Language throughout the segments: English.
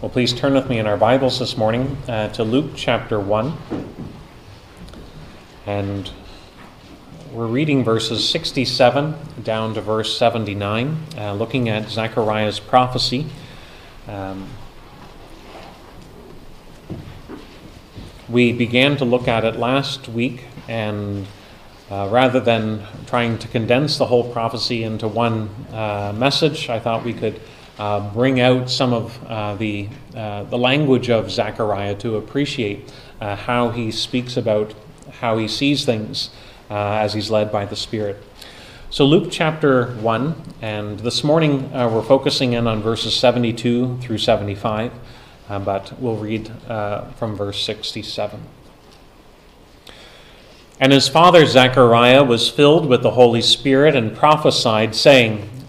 Well, please turn with me in our Bibles this morning uh, to Luke chapter 1. And we're reading verses 67 down to verse 79, uh, looking at Zechariah's prophecy. Um, we began to look at it last week, and uh, rather than trying to condense the whole prophecy into one uh, message, I thought we could uh, bring out some of uh, the, uh, the language of Zechariah to appreciate uh, how he speaks about how he sees things as he's led by the Spirit. So, Luke chapter 1, and this morning we're focusing in on verses 72 through 75, but we'll read from verse 67. And his father Zechariah was filled with the Holy Spirit and prophesied, saying,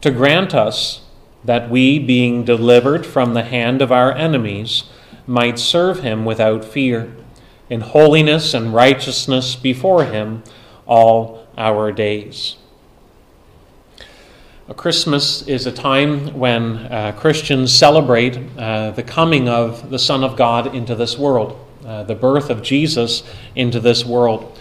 to grant us that we, being delivered from the hand of our enemies, might serve him without fear, in holiness and righteousness before him all our days. Christmas is a time when uh, Christians celebrate uh, the coming of the Son of God into this world, uh, the birth of Jesus into this world.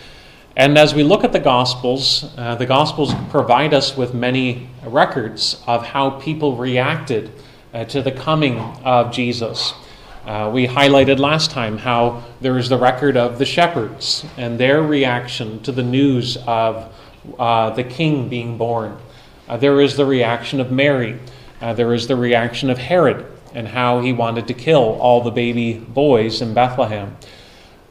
And as we look at the Gospels, uh, the Gospels provide us with many records of how people reacted uh, to the coming of Jesus. Uh, we highlighted last time how there is the record of the shepherds and their reaction to the news of uh, the king being born. Uh, there is the reaction of Mary. Uh, there is the reaction of Herod and how he wanted to kill all the baby boys in Bethlehem.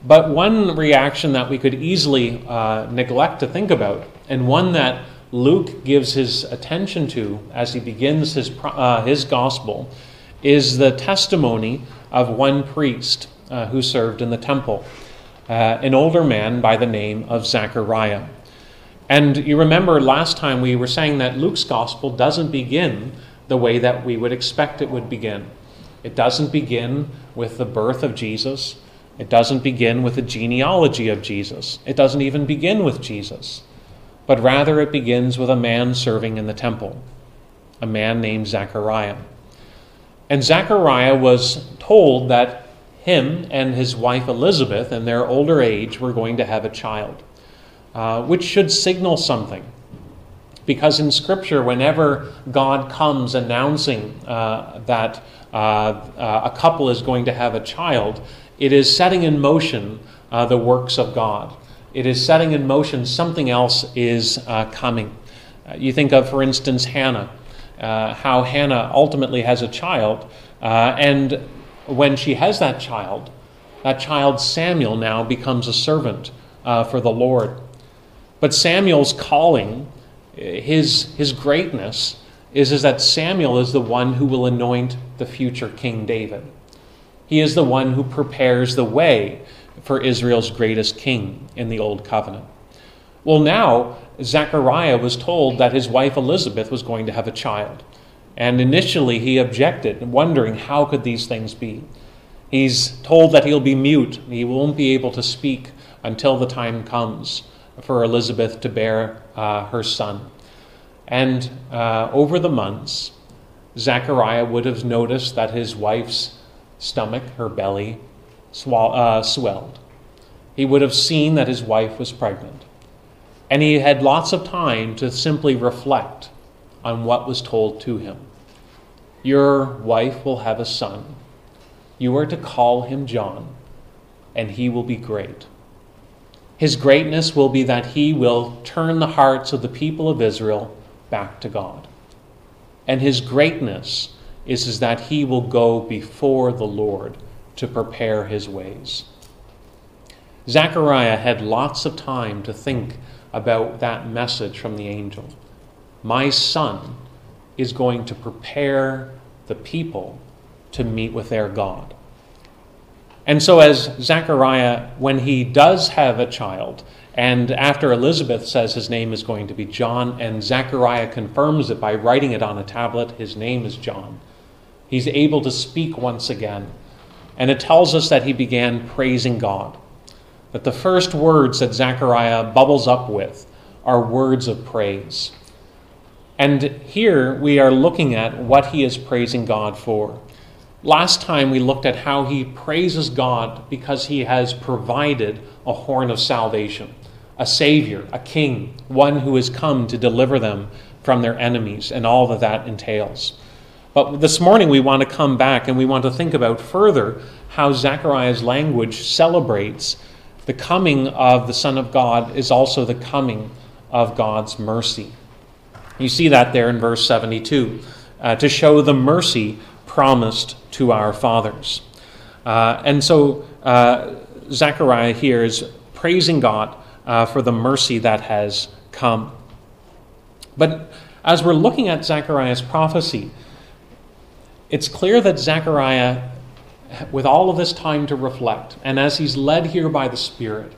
But one reaction that we could easily uh, neglect to think about, and one that Luke gives his attention to as he begins his, uh, his gospel, is the testimony of one priest uh, who served in the temple, uh, an older man by the name of Zechariah. And you remember last time we were saying that Luke's gospel doesn't begin the way that we would expect it would begin. It doesn't begin with the birth of Jesus. It doesn't begin with the genealogy of Jesus. It doesn't even begin with Jesus. But rather, it begins with a man serving in the temple, a man named Zechariah. And Zechariah was told that him and his wife Elizabeth, in their older age, were going to have a child, uh, which should signal something. Because in Scripture, whenever God comes announcing uh, that uh, uh a couple is going to have a child, it is setting in motion uh, the works of God. It is setting in motion something else is uh, coming. Uh, you think of, for instance, Hannah, uh, how Hannah ultimately has a child, uh, and when she has that child, that child Samuel now becomes a servant for the Lord. But Samuel's calling, his, his greatness, is, is that Samuel is the one who will anoint the future King David. He is the one who prepares the way for Israel's greatest king in the Old Covenant. Well, now, Zechariah was told that his wife Elizabeth was going to have a child. And initially he objected, wondering how could these things be. He's told that he'll be mute, he won't be able to speak until the time comes for Elizabeth to bear uh, her son. And uh, over the months, Zechariah would have noticed that his wife's stomach, her belly, uh, swelled. He would have seen that his wife was pregnant. And he had lots of time to simply reflect on what was told to him. Your wife will have a son. You are to call him John, and he will be great. His greatness will be that he will turn the hearts of the people of Israel back to God. And his greatness is, is that he will go before the Lord to prepare his ways. Zechariah had lots of time to think about that message from the angel. My son is going to prepare the people to meet with their God. And so, as Zechariah, when he does have a child, and after Elizabeth says his name is going to be John, and Zechariah confirms it by writing it on a tablet, his name is John, he's able to speak once again. And it tells us that he began praising God. That the first words that Zechariah bubbles up with are words of praise. And here we are looking at what he is praising God for. Last time we looked at how he praises God because he has provided a horn of salvation, a Savior, a King, one who has come to deliver them from their enemies and all that that entails. But this morning we want to come back and we want to think about further how Zechariah's language celebrates the coming of the Son of God is also the coming of God's mercy. You see that there in verse 72 uh, to show the mercy promised to our fathers. Uh, and so uh, Zechariah here is praising God uh, for the mercy that has come. But as we're looking at Zechariah's prophecy, it's clear that Zechariah, with all of this time to reflect, and as he's led here by the Spirit,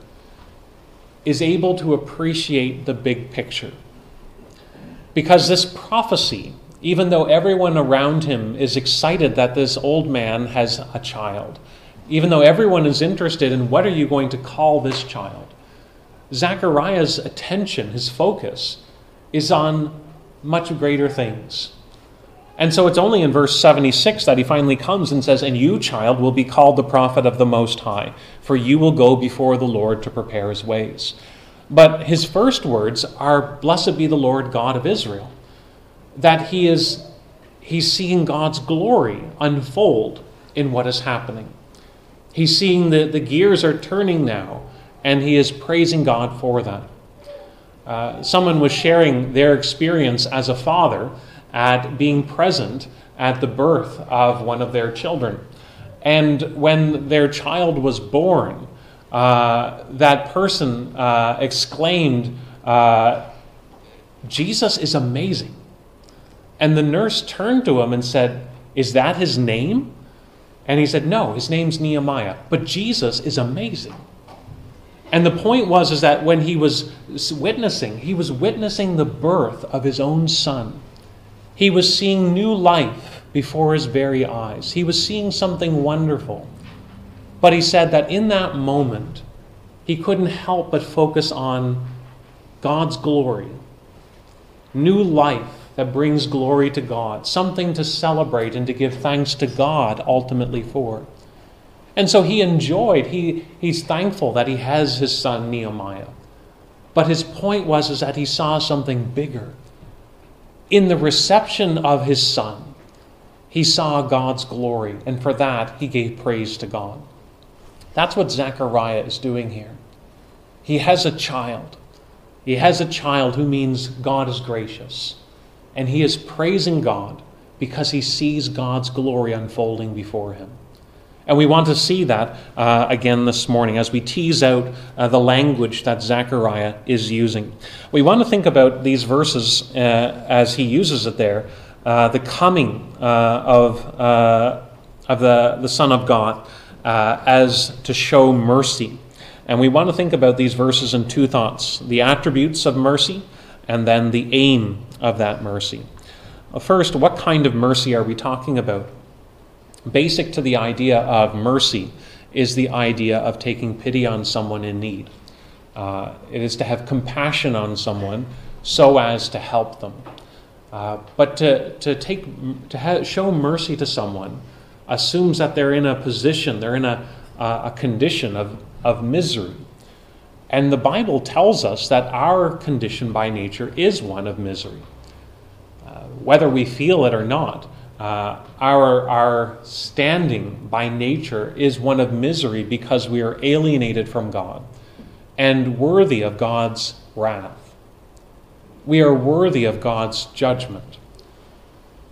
is able to appreciate the big picture. Because this prophecy, even though everyone around him is excited that this old man has a child, even though everyone is interested in what are you going to call this child, Zechariah's attention, his focus, is on much greater things. And so it's only in verse 76 that he finally comes and says, And you, child, will be called the prophet of the Most High, for you will go before the Lord to prepare his ways. But his first words are, Blessed be the Lord God of Israel. That he is he's seeing God's glory unfold in what is happening. He's seeing that the gears are turning now, and he is praising God for that. Uh, someone was sharing their experience as a father at being present at the birth of one of their children. And when their child was born, uh, that person uh, exclaimed, uh, Jesus is amazing. And the nurse turned to him and said, Is that his name? And he said, No, his name's Nehemiah. But Jesus is amazing. And the point was is that when he was witnessing, he was witnessing the birth of his own son. He was seeing new life before his very eyes. He was seeing something wonderful. But he said that in that moment, he couldn't help but focus on God's glory, new life that brings glory to God, something to celebrate and to give thanks to God ultimately for. And so he enjoyed, he, he's thankful that he has his son Nehemiah. But his point was is that he saw something bigger. In the reception of his son, he saw God's glory, and for that he gave praise to God. That's what Zechariah is doing here. He has a child. He has a child who means God is gracious. And he is praising God because he sees God's glory unfolding before him. And we want to see that uh, again this morning as we tease out uh, the language that Zechariah is using. We want to think about these verses uh, as he uses it there uh, the coming uh, of, uh, of the, the Son of God as to show mercy. And we want to think about these verses in two thoughts the attributes of mercy and then the aim of that mercy. First, what kind of mercy are we talking about? Basic to the idea of mercy is the idea of taking pity on someone in need. Uh, it is to have compassion on someone so as to help them. Uh, but to, to, take, to ha- show mercy to someone assumes that they're in a position, they're in a, uh, a condition of, of misery. And the Bible tells us that our condition by nature is one of misery. Uh, whether we feel it or not, uh, our, our standing by nature is one of misery because we are alienated from God and worthy of God's wrath. We are worthy of God's judgment.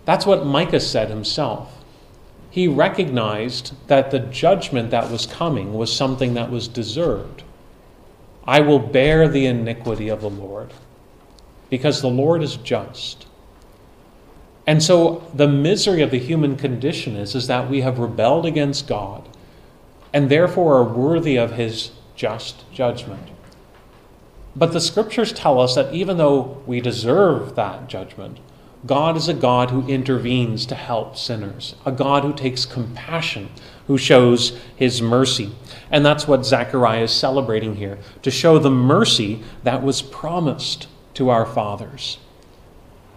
That's what Micah said himself he recognized that the judgment that was coming was something that was deserved. I will bear the iniquity of the Lord, because the Lord is just. And so the misery of the human condition is, is that we have rebelled against God and therefore are worthy of his just judgment. But the scriptures tell us that even though we deserve that judgment, God is a God who intervenes to help sinners, a God who takes compassion, who shows his mercy. And that's what Zechariah is celebrating here to show the mercy that was promised to our fathers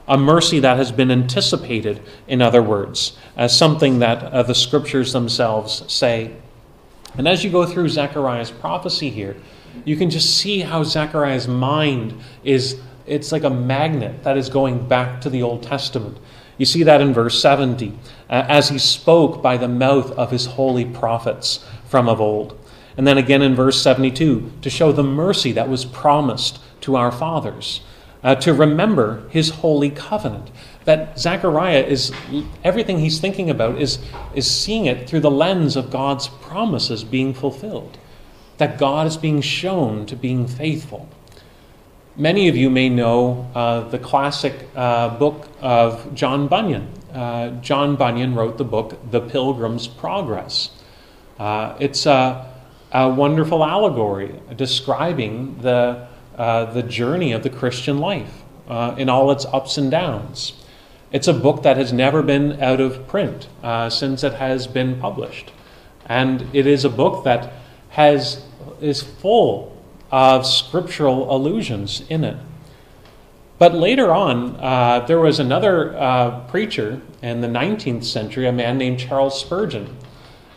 a mercy that has been anticipated, in other words, as something that uh, the scriptures themselves say. And as you go through Zechariah's prophecy here, you can just see how Zechariah's mind is it's like a magnet that is going back to the Old Testament. You see that in verse 70, uh, as he spoke by the mouth of his holy prophets from of old. And then again in verse 72, to show the mercy that was promised to our fathers uh, to remember his holy covenant. That Zechariah is, everything he's thinking about is, is seeing it through the lens of God's promises being fulfilled. That God is being shown to being faithful. Many of you may know uh, the classic uh, book of John Bunyan. Uh, John Bunyan wrote the book The Pilgrim's Progress. Uh, it's a, a wonderful allegory describing the uh, the journey of the Christian life uh, in all its ups and downs. It's a book that has never been out of print uh, since it has been published. And it is a book that has, is full of scriptural allusions in it. But later on, uh, there was another uh, preacher in the 19th century, a man named Charles Spurgeon.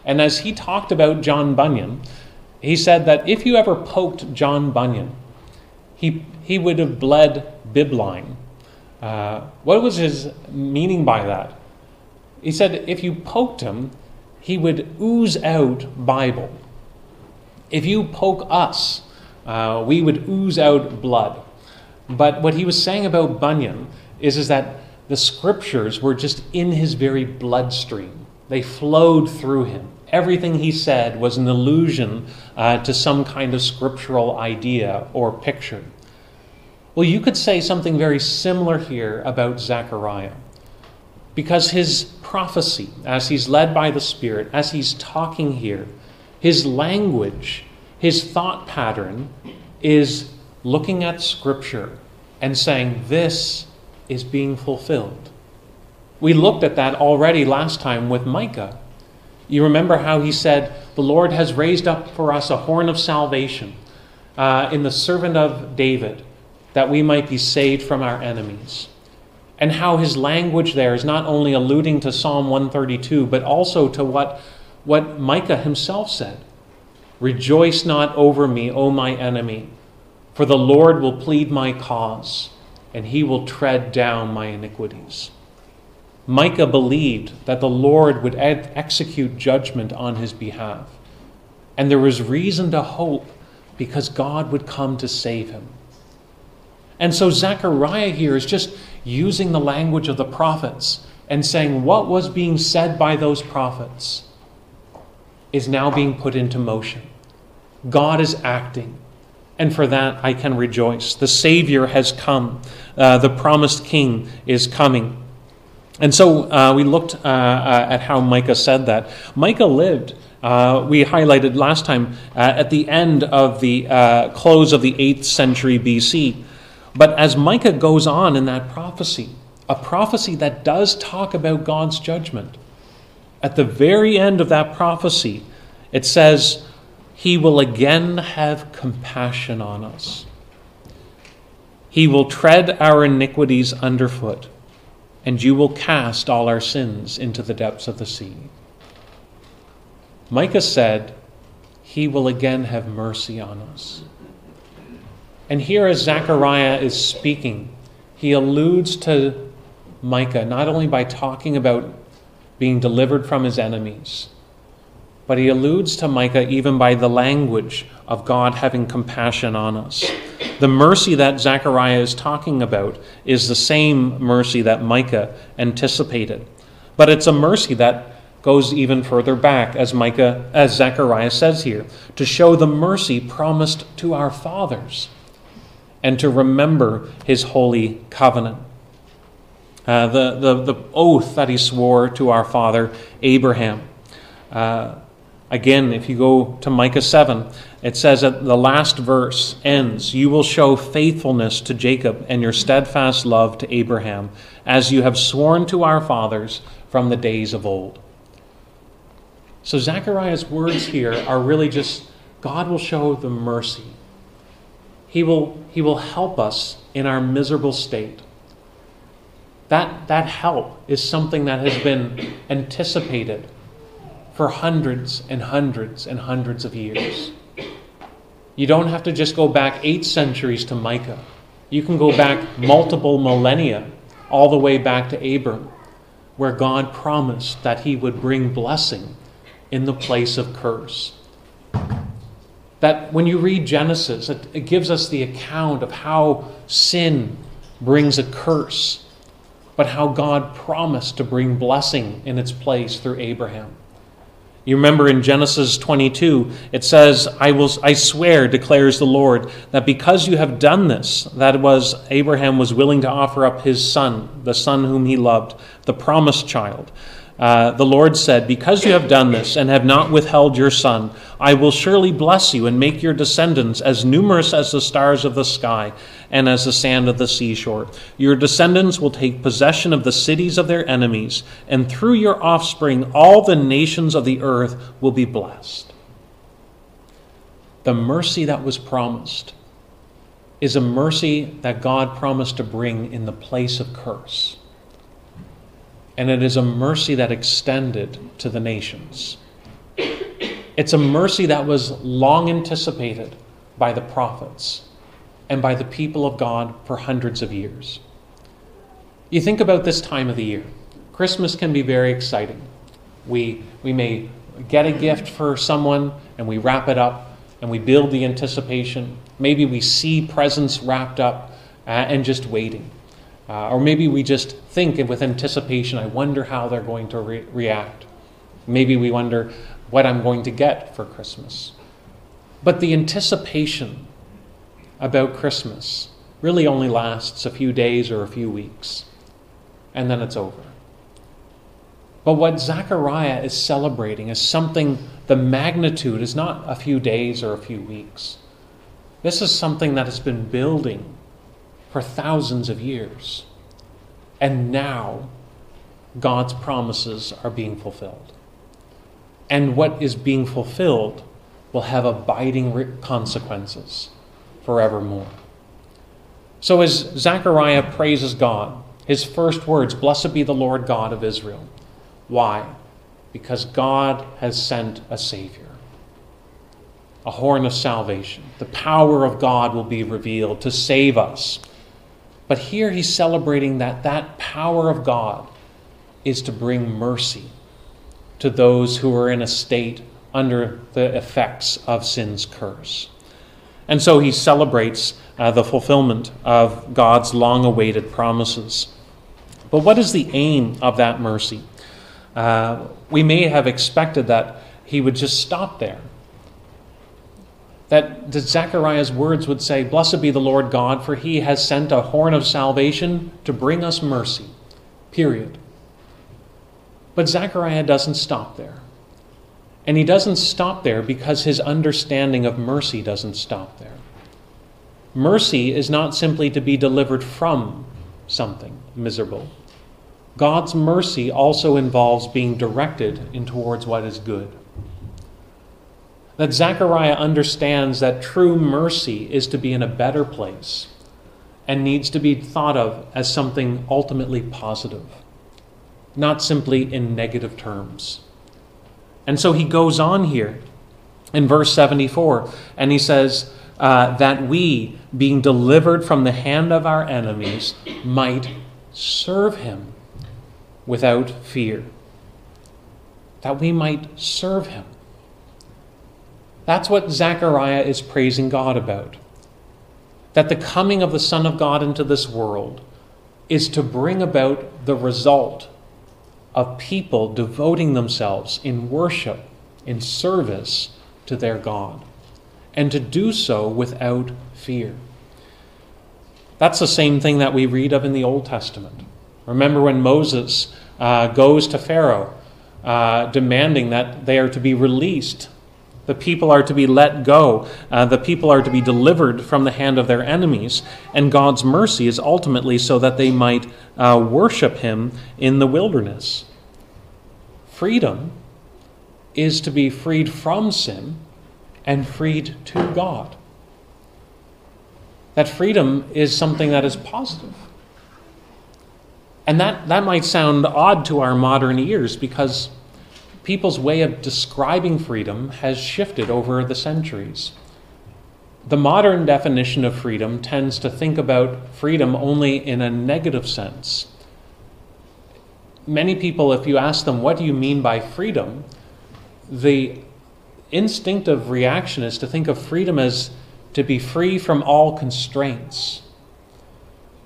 And as he talked about John Bunyan, he said that if you ever poked John Bunyan, he, he would have bled bibline. Uh, what was his meaning by that? He said if you poked him, he would ooze out Bible. If you poke us, uh, we would ooze out blood. But what he was saying about Bunyan is, is that the scriptures were just in his very bloodstream. They flowed through him. Everything he said was an allusion uh, to some kind of scriptural idea or picture. Well, you could say something very similar here about Zechariah. Because his prophecy, as he's led by the Spirit, as he's talking here, his language, his thought pattern is looking at Scripture and saying, This is being fulfilled. We looked at that already last time with Micah. You remember how he said, The Lord has raised up for us a horn of salvation uh, in the servant of David that we might be saved from our enemies. And how his language there is not only alluding to Psalm 132, but also to what, what Micah himself said Rejoice not over me, O my enemy, for the Lord will plead my cause, and he will tread down my iniquities. Micah believed that the Lord would execute judgment on his behalf. And there was reason to hope because God would come to save him. And so Zechariah here is just using the language of the prophets and saying what was being said by those prophets is now being put into motion. God is acting. And for that I can rejoice. The Savior has come, uh, the promised King is coming. And so uh, we looked uh, uh at how Micah said that. Micah lived uh, we highlighted last time uh, at the end of the uh, close of the 8th century BC. But as Micah goes on in that prophecy, a prophecy that does talk about God's judgment, at the very end of that prophecy, it says, He will again have compassion on us. He will tread our iniquities underfoot, and you will cast all our sins into the depths of the sea. Micah said, He will again have mercy on us. And here, as Zechariah is speaking, he alludes to Micah not only by talking about being delivered from his enemies, but he alludes to Micah even by the language of God having compassion on us. The mercy that Zechariah is talking about is the same mercy that Micah anticipated. But it's a mercy that goes even further back, as Micah, as Zechariah says here, to show the mercy promised to our fathers and to remember his holy covenant. uh, the, the, the oath that he swore to our father Abraham. Uh, again, if you go to Micah 7, it says at the last verse ends, You will show faithfulness to Jacob and your steadfast love to Abraham, as you have sworn to our fathers from the days of old. So Zechariah's words here are really just God will show the mercy. He will, he will help us in our miserable state. That, that help is something that has been anticipated for hundreds and hundreds and hundreds of years. You don't have to just go back eight centuries to Micah. You can go back multiple millennia, all the way back to Abram, where God promised that he would bring blessing in the place of curse. That when you read Genesis, it, it gives us the account of how sin brings a curse, but how God promised to bring blessing in its place through Abraham. You remember in Genesis 22, it says, I, will, I swear, declares the Lord, that because you have done this, that was, Abraham was willing to offer up his son, the son whom he loved, the promised child, uh, the Lord said, Because you have done this and have not withheld your son, I will surely bless you and make your descendants as numerous as the stars of the sky and as the sand of the seashore. Your descendants will take possession of the cities of their enemies, and through your offspring, all the nations of the earth will be blessed. The mercy that was promised is a mercy that God promised to bring in the place of curse and it is a mercy that extended to the nations. It's a mercy that was long anticipated by the prophets and by the people of God for hundreds of years. You think about this time of the year. Christmas can be very exciting. We, we may get a gift for someone and we wrap it up and we build the anticipation. Maybe we see presents wrapped up uh, and just waiting. Uh, or maybe we just think with anticipation, I wonder how they're going to re- react. Maybe we wonder what I'm going to get for Christmas. But the anticipation about Christmas really only lasts a few days or a few weeks, and then it's over. But what Zechariah is celebrating is something, the magnitude is not a few days or a few weeks. This is something that has been building for thousands of years. And now God's promises are being fulfilled. And what is being fulfilled will have abiding consequences forevermore. So as Zechariah praises God, his first words, Blessed be the Lord God of Israel. Why? Because God has sent a Savior, a horn of salvation. The power of God will be revealed to save us but here he's celebrating that that power of God is to bring mercy to those who are in a state under the effects of sin's curse. And so he celebrates uh, the fulfillment of God's long awaited promises. But what is the aim of that mercy? Uh, we may have expected that he would just stop there that, Zechariah's words would say, Blessed be the Lord God, for he has sent a horn of salvation to bring us mercy. Period. But Zechariah doesn't stop there. And he doesn't stop there because his understanding of mercy doesn't stop there. Mercy is not simply to be delivered from something miserable. God's mercy also involves being directed in towards what is good that Zechariah understands that true mercy is to be in a better place and needs to be thought of as something ultimately positive, not simply in negative terms. And so he goes on here in verse 74 and he says, uh, that we, being delivered from the hand of our enemies, might serve him without fear. That we might serve him. That's what Zechariah is praising God about. That the coming of the Son of God into this world is to bring about the result of people devoting themselves in worship, in service to their God, and to do so without fear. That's the same thing that we read of in the Old Testament. Remember when Moses uh, goes to Pharaoh uh, demanding that they are to be released. The people are to be let go. Uh, the people are to be delivered from the hand of their enemies. And God's mercy is ultimately so that they might uh, worship Him in the wilderness. Freedom is to be freed from sin and freed to God. That freedom is something that is positive. And that, that might sound odd to our modern ears because people's way of describing freedom has shifted over the centuries. The modern definition of freedom tends to think about freedom only in a negative sense. Many people, if you ask them, what do you mean by freedom? The instinctive reaction is to think of freedom as to be free from all constraints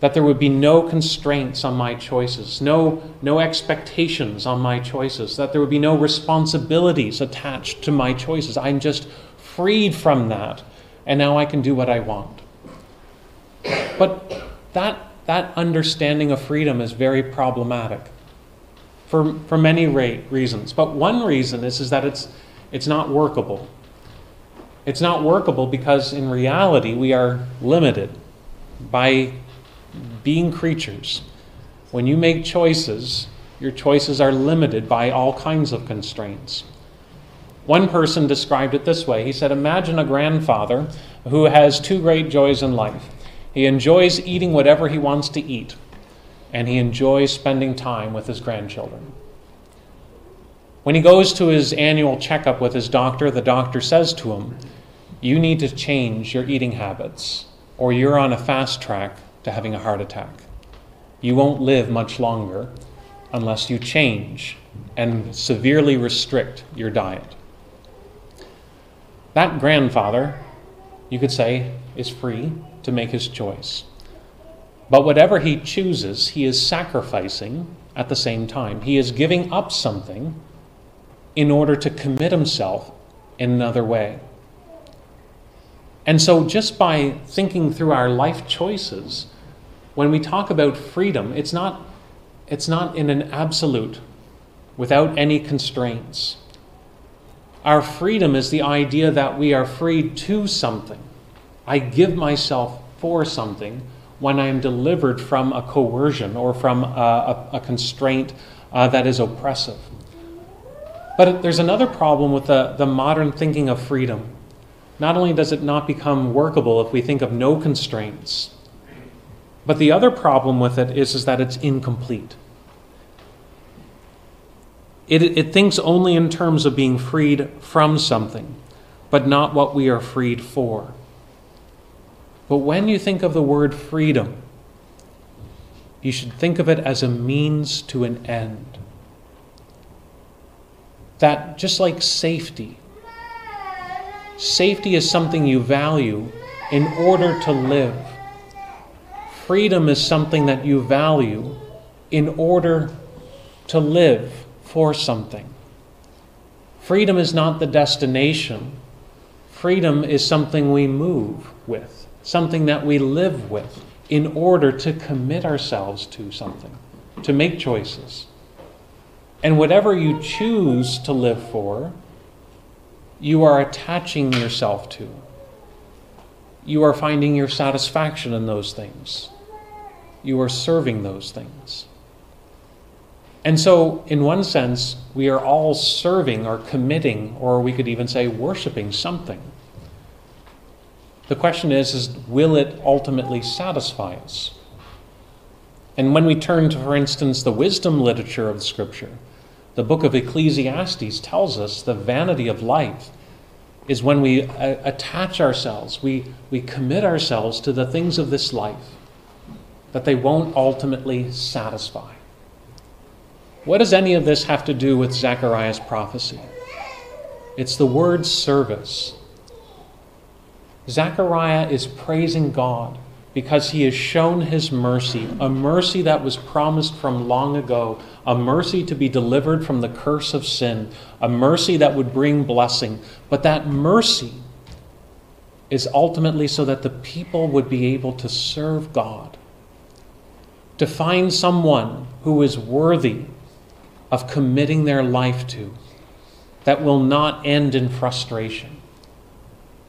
that there would be no constraints on my choices, no, no expectations on my choices, that there would be no responsibilities attached to my choices. I'm just freed from that, and now I can do what I want. But that, that understanding of freedom is very problematic for, for many reasons. But one reason is, is that it's, it's not workable. It's not workable because in reality we are limited by being creatures, when you make choices, your choices are limited by all kinds of constraints. One person described it this way He said, Imagine a grandfather who has two great joys in life. He enjoys eating whatever he wants to eat, and he enjoys spending time with his grandchildren. When he goes to his annual checkup with his doctor, the doctor says to him, You need to change your eating habits, or you're on a fast track to having a heart attack. You won't live much longer unless you change and severely restrict your diet. That grandfather, you could say, is free to make his choice. But whatever he chooses, he is sacrificing at the same time. He is giving up something in order to commit himself in another way. And so, just by thinking through our life choices, when we talk about freedom, it's not, it's not in an absolute, without any constraints. Our freedom is the idea that we are free to something. I give myself for something when I am delivered from a coercion or from a, a, a constraint uh, that is oppressive. But there's another problem with the, the modern thinking of freedom. Not only does it not become workable if we think of no constraints, but the other problem with it is, is that it's incomplete. It, it thinks only in terms of being freed from something, but not what we are freed for. But when you think of the word freedom, you should think of it as a means to an end. That just like safety, safety is something you value in order to live freedom is something that you value in order to live for something. Freedom is not the destination. Freedom is something we move with, something that we live with in order to commit ourselves to something, to make choices. And whatever you choose to live for, you are attaching yourself to. You are finding your satisfaction in those things you are serving those things. And so, in one sense, we are all serving or committing, or we could even say worshiping something. The question is, is will it ultimately satisfy us? And when we turn to, for instance, the wisdom literature of the Scripture, the book of Ecclesiastes tells us the vanity of life is when we uh, attach ourselves, we, we commit ourselves to the things of this life that they won't ultimately satisfy. What does any of this have to do with Zechariah's prophecy? It's the word service. Zechariah is praising God because he has shown his mercy, a mercy that was promised from long ago, a mercy to be delivered from the curse of sin, a mercy that would bring blessing. But that mercy is ultimately so that the people would be able to serve God to find someone who is worthy of committing their life to, that will not end in frustration,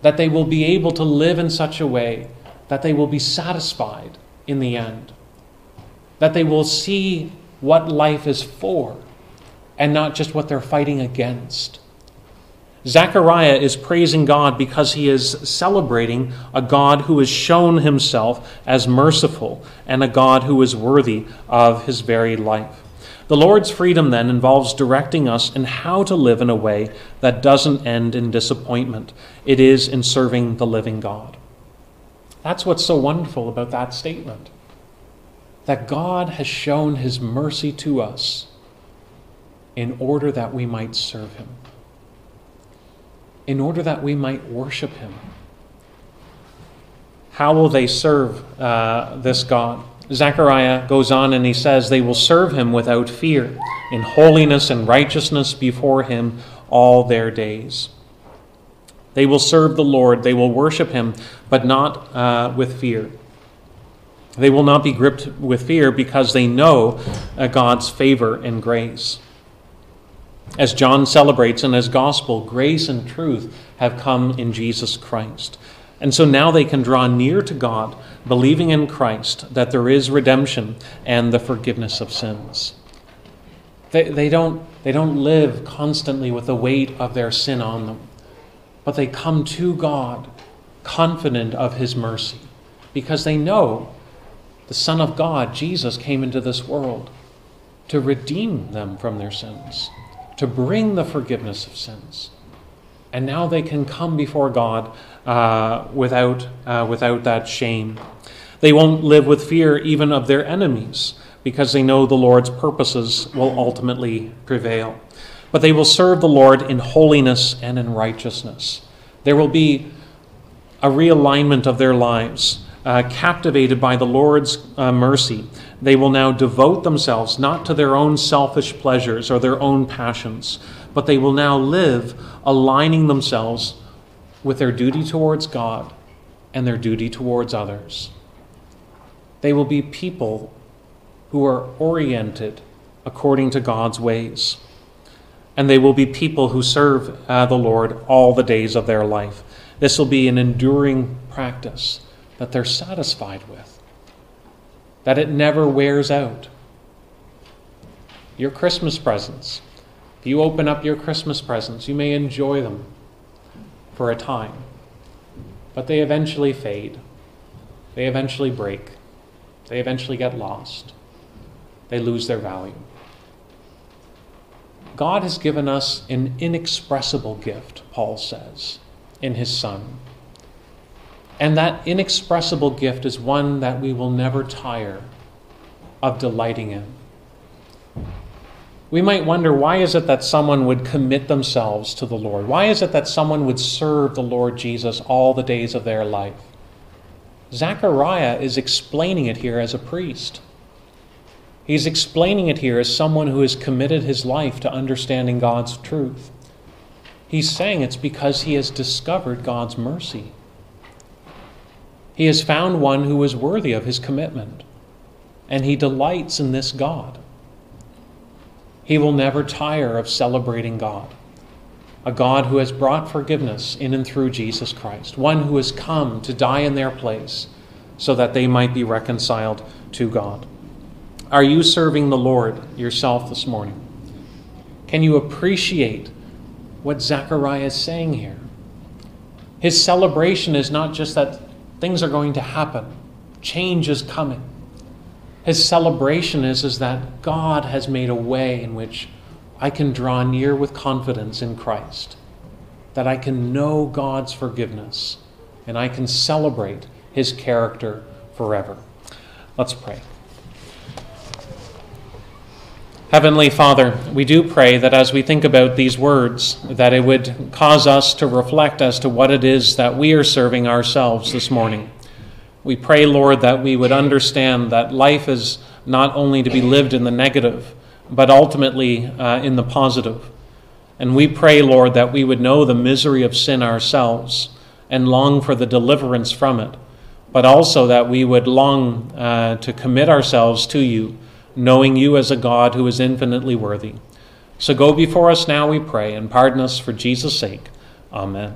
that they will be able to live in such a way that they will be satisfied in the end, that they will see what life is for and not just what they're fighting against. Zechariah is praising God because he is celebrating a God who has shown himself as merciful and a God who is worthy of his very life. The Lord's freedom then involves directing us in how to live in a way that doesn't end in disappointment. It is in serving the living God. That's what's so wonderful about that statement. That God has shown his mercy to us in order that we might serve him in order that we might worship him. How will they serve uh, this God? Zechariah goes on and he says, They will serve him without fear, in holiness and righteousness before him all their days. They will serve the Lord, they will worship him, but not uh, with fear. They will not be gripped with fear because they know uh, God's favor and grace. As John celebrates in his gospel, grace and truth have come in Jesus Christ. And so now they can draw near to God, believing in Christ that there is redemption and the forgiveness of sins. They, they, don't, they don't live constantly with the weight of their sin on them, but they come to God confident of His mercy because they know the Son of God, Jesus, came into this world to redeem them from their sins to bring the forgiveness of sins. And now they can come before God uh, without, uh, without that shame. They won't live with fear even of their enemies because they know the Lord's purposes will ultimately prevail. But they will serve the Lord in holiness and in righteousness. There will be a realignment of their lives, uh, captivated by the Lord's uh, mercy they will now devote themselves not to their own selfish pleasures or their own passions, but they will now live aligning themselves with their duty towards God and their duty towards others. They will be people who are oriented according to God's ways. And they will be people who serve uh, the Lord all the days of their life. This will be an enduring practice that they're satisfied with that it never wears out. Your Christmas presents. If you open up your Christmas presents, you may enjoy them for a time, but they eventually fade. They eventually break. They eventually get lost. They lose their value. God has given us an inexpressible gift, Paul says, in his Son. And that inexpressible gift is one that we will never tire of delighting in. We might wonder why is it that someone would commit themselves to the Lord? Why is it that someone would serve the Lord Jesus all the days of their life? Zechariah is explaining it here as a priest. He's explaining it here as someone who has committed his life to understanding God's truth. He's saying it's because he has discovered God's mercy. He has found one who is worthy of his commitment, and he delights in this God. He will never tire of celebrating God, a God who has brought forgiveness in and through Jesus Christ, one who has come to die in their place so that they might be reconciled to God. Are you serving the Lord yourself this morning? Can you appreciate what Zechariah is saying here? His celebration is not just that Things are going to happen. Change is coming. His celebration is, is that God has made a way in which I can draw near with confidence in Christ, that I can know God's forgiveness, and I can celebrate his character forever. Let's pray. Heavenly Father, we do pray that as we think about these words, that it would cause us to reflect as to what it is that we are serving ourselves this morning. We pray, Lord, that we would understand that life is not only to be lived in the negative, but ultimately uh, in the positive. And we pray, Lord, that we would know the misery of sin ourselves and long for the deliverance from it, but also that we would long uh, to commit ourselves to you, knowing you as a God who is infinitely worthy. So go before us now, we pray, and pardon us for Jesus' sake. Amen.